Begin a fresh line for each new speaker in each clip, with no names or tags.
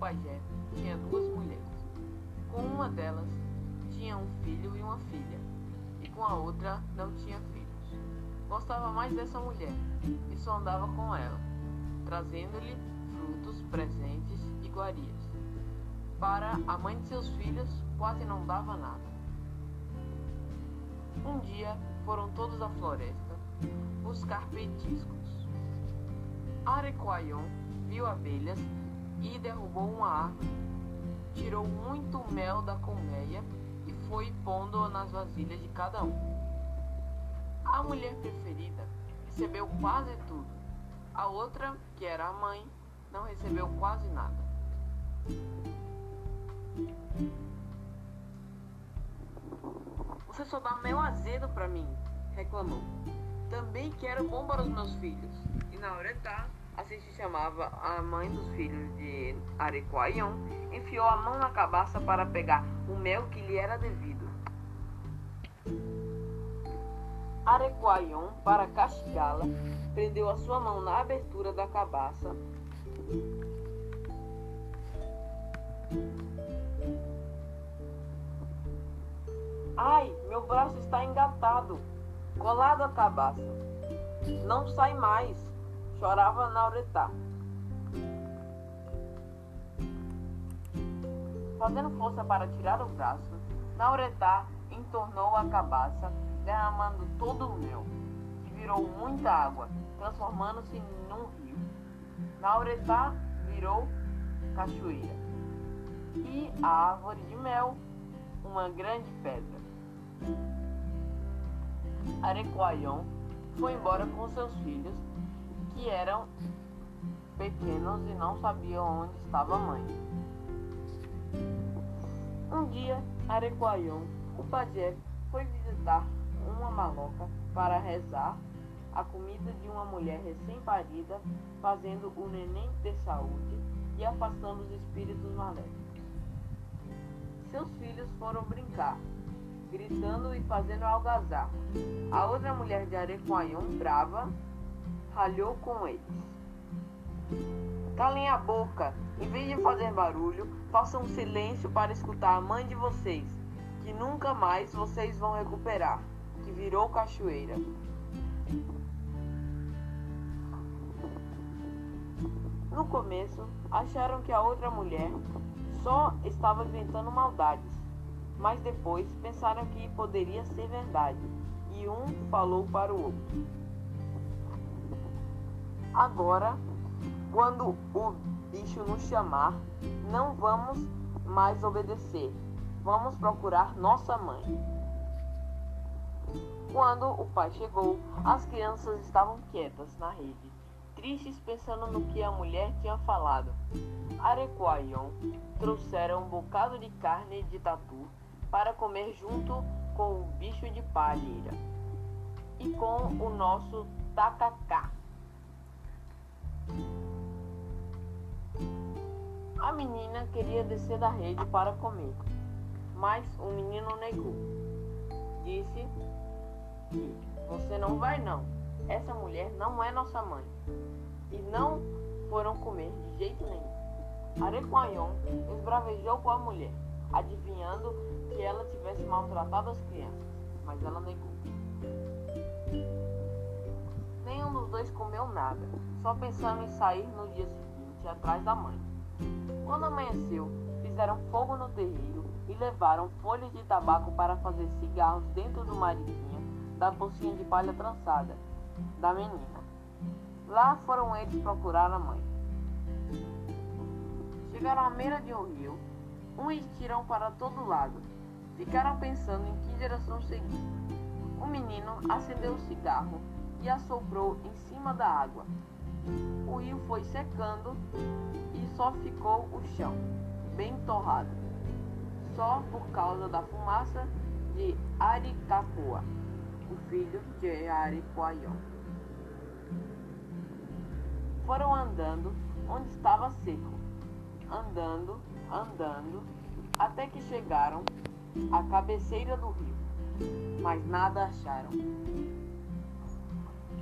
pajé tinha duas mulheres. Com uma delas tinha um filho e uma filha, e com a outra não tinha filhos. Gostava mais dessa mulher e só andava com ela, trazendo-lhe frutos, presentes e iguarias. Para a mãe de seus filhos, quase não dava nada. Um dia foram todos à floresta buscar petiscos. Arequaion viu abelhas e derrubou uma árvore. Tirou muito mel da colmeia e foi pondo nas vasilhas de cada um. A mulher preferida recebeu quase tudo. A outra, que era a mãe, não recebeu quase nada. Você só dá mel azedo para mim, reclamou. Também quero bom para os meus filhos. E na hora tá, assim se chamava a mãe dos filhos de Arequaion, enfiou a mão na cabaça para pegar o mel que lhe era devido. Arequaion, para castigá-la, prendeu a sua mão na abertura da cabaça. Ai, meu braço está engatado, colado à cabaça. Não sai mais, chorava Nauretá. Fazendo força para tirar o braço, Nauretá entornou a cabaça, derramando todo o mel, que virou muita água, transformando-se num rio. Nauretá virou cachoeira. E a árvore de mel, uma grande pedra. Arequaion foi embora com seus filhos, que eram pequenos e não sabiam onde estava a mãe. Um dia, Arequaion, o pajé, foi visitar uma maloca para rezar a comida de uma mulher recém-parida, fazendo o neném ter saúde e afastando os espíritos maléficos. Seus filhos foram brincar gritando e fazendo algazarra. A outra mulher de Arequaion, brava, ralhou com eles. Calem a boca. Em vez de fazer barulho, façam silêncio para escutar a mãe de vocês, que nunca mais vocês vão recuperar, que virou cachoeira. No começo, acharam que a outra mulher só estava inventando maldades mas depois pensaram que poderia ser verdade, e um falou para o outro. Agora, quando o bicho nos chamar, não vamos mais obedecer. Vamos procurar nossa mãe. Quando o pai chegou, as crianças estavam quietas na rede, tristes pensando no que a mulher tinha falado. Arequaion trouxeram um bocado de carne de tatu para comer junto com o bicho de palheira e com o nosso tacacá. A menina queria descer da rede para comer, mas o menino negou. Disse que você não vai não. Essa mulher não é nossa mãe. E não foram comer de jeito nenhum. Arequaion esbravejou com a mulher, adivinhando que ela tivesse maltratado as crianças, mas ela negou. Nenhum dos dois comeu nada, só pensando em sair no dia seguinte atrás da mãe. Quando amanheceu, fizeram fogo no terreiro e levaram folhas de tabaco para fazer cigarros dentro do mariquinho da bolsinha de palha trançada da menina. Lá foram eles procurar a mãe. Chegaram à beira de um rio, um estirão para todo lado, Ficaram pensando em que direção seguir. O menino acendeu o cigarro e assoprou em cima da água. O rio foi secando e só ficou o chão, bem torrado, só por causa da fumaça de Aricapua, o filho de Ariquaion. Foram andando onde estava seco, andando, andando, até que chegaram à cabeceira do rio, mas nada acharam.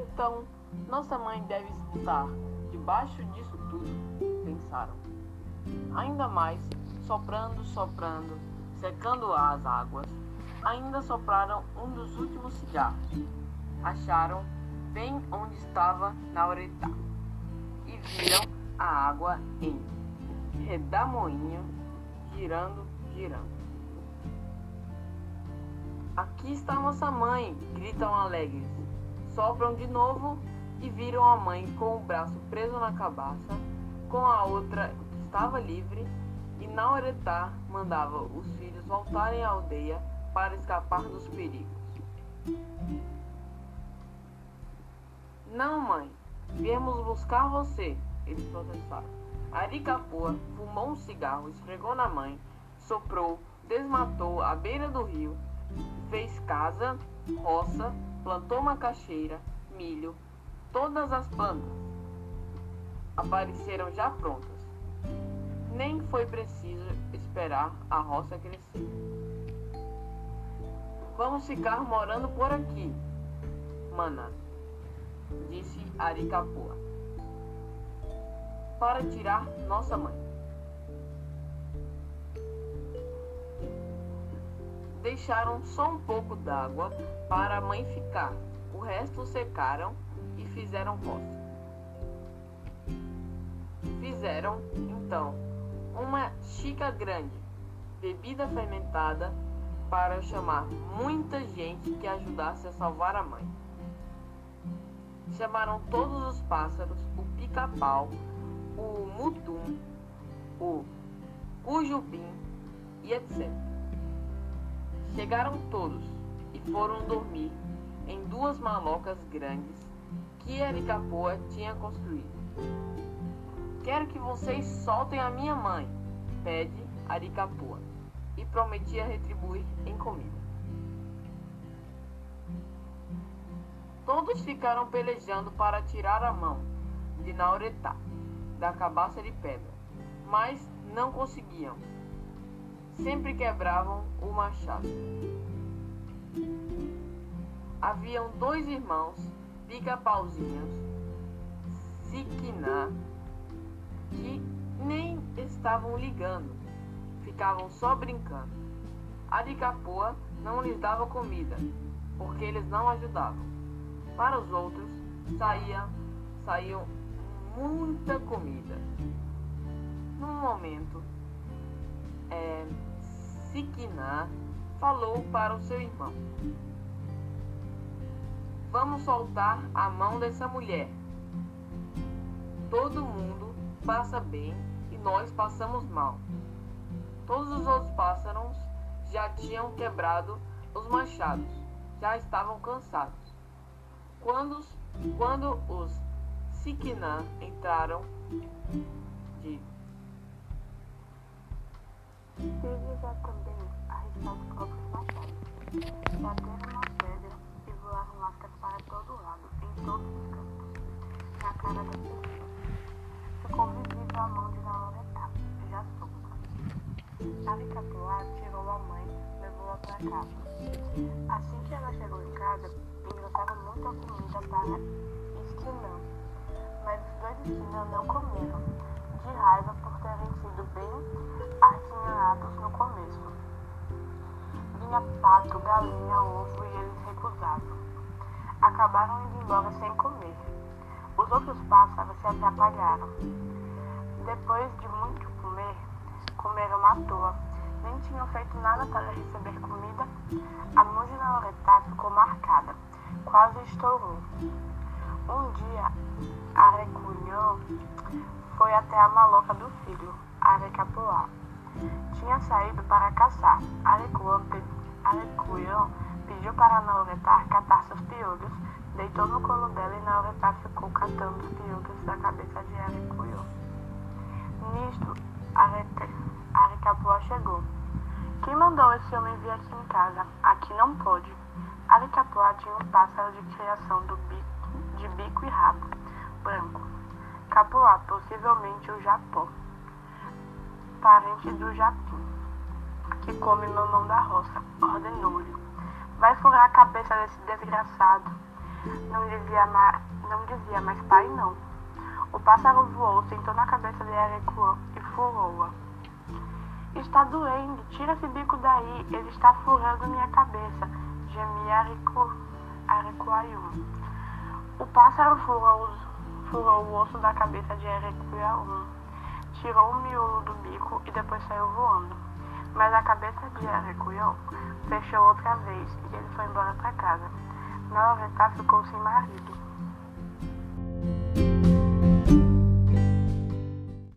Então, nossa mãe deve estar debaixo disso tudo, pensaram. Ainda mais, soprando, soprando, secando as águas, ainda sopraram um dos últimos cigarros. Acharam bem onde estava Nauretá e viram a água em redamoinho, girando, girando. Aqui está nossa mãe, gritam alegres. Sopram de novo e viram a mãe com o braço preso na cabaça, com a outra que estava livre, e Nauretá mandava os filhos voltarem à aldeia para escapar dos perigos. Não, mãe, viemos buscar você, eles protestaram. Aricapua fumou um cigarro, esfregou na mãe, soprou, desmatou à beira do rio, fez casa, roça, plantou macaxeira, milho, todas as plantas apareceram já prontas. Nem foi preciso esperar a roça crescer. Vamos ficar morando por aqui, Mana, disse Aricapua, para tirar nossa mãe. Deixaram só um pouco d'água para a mãe ficar. O resto secaram fizeram roça. Fizeram, então, uma xícara grande, bebida fermentada, para chamar muita gente que ajudasse a salvar a mãe. Chamaram todos os pássaros, o pica-pau, o mutum, o cujubim e etc. Chegaram todos e foram dormir em duas malocas grandes que Ericapoa tinha construído. Quero que vocês soltem a minha mãe, pede Aricapoa, e prometia retribuir em comida. Todos ficaram pelejando para tirar a mão de Nauretá da cabaça de pedra, mas não conseguiam. Sempre quebravam o machado. Haviam dois irmãos, pica-pauzinhos, Siquiná, que nem estavam ligando, ficavam só brincando. Aricapoa não lhes dava comida, porque eles não ajudavam. Para os outros, saía, saiu muita comida. Num momento, é, Siquiná falou para o seu irmão: Vamos soltar a mão dessa mulher. Todo mundo passa bem e nós passamos mal. Todos os outros pássaros já tinham quebrado os machados, já estavam cansados. Quando, quando os Siquinã entraram de.
Teve já também arriscar os próprios machados, lascas para todo lado, em todos os campos, na cara das pessoas. Ficou visível a mão de Lauretá, já solta. A Vicatuá tirou a mãe, levou-a para casa. Assim que ela chegou em casa, engrossava muita comida para Esquilão. Mas os dois Esquilão não comeram, de raiva por terem sido bem artinhados no começo. Vinha pato, galinha, ovo e eles recusavam. Acabaram indo embora sem comer. Os outros pássaros se atrapalharam. Depois de muito comer, comeram à toa. Nem tinham feito nada para receber comida. A mão de Lauretá ficou marcada. Quase estourou. Um dia, Arecunhão foi até a maloca do filho, Arecapoá. Tinha saído para caçar. Arecunhão pediu para Nauretá catar seus piolhos Deitou no colo dela e Nauretá ficou catando os piolhos da cabeça de Arecuiô. Nisto, Arecapoá chegou. Quem mandou esse homem vir aqui em casa? Aqui não pode. Arecapoá tinha um pássaro de criação do bico, de bico e rabo, branco. Capoá, possivelmente o japó, parente do japim, que come mamão da roça, ordenou-lhe. Vai furar a cabeça desse desgraçado. Não dizia, não dizia mais pai, não. O pássaro voou, sentou na cabeça de Arecuã e furou-a. Está doendo, tira esse bico daí, ele está furando minha cabeça, gemia Arecuaium. O pássaro furou, furou o osso da cabeça de Arecuaium, tirou o miolo do bico e depois saiu voando. Mas a cabeça de Arecuaium fechou outra vez e ele foi embora para casa. Nova ficou sem marido.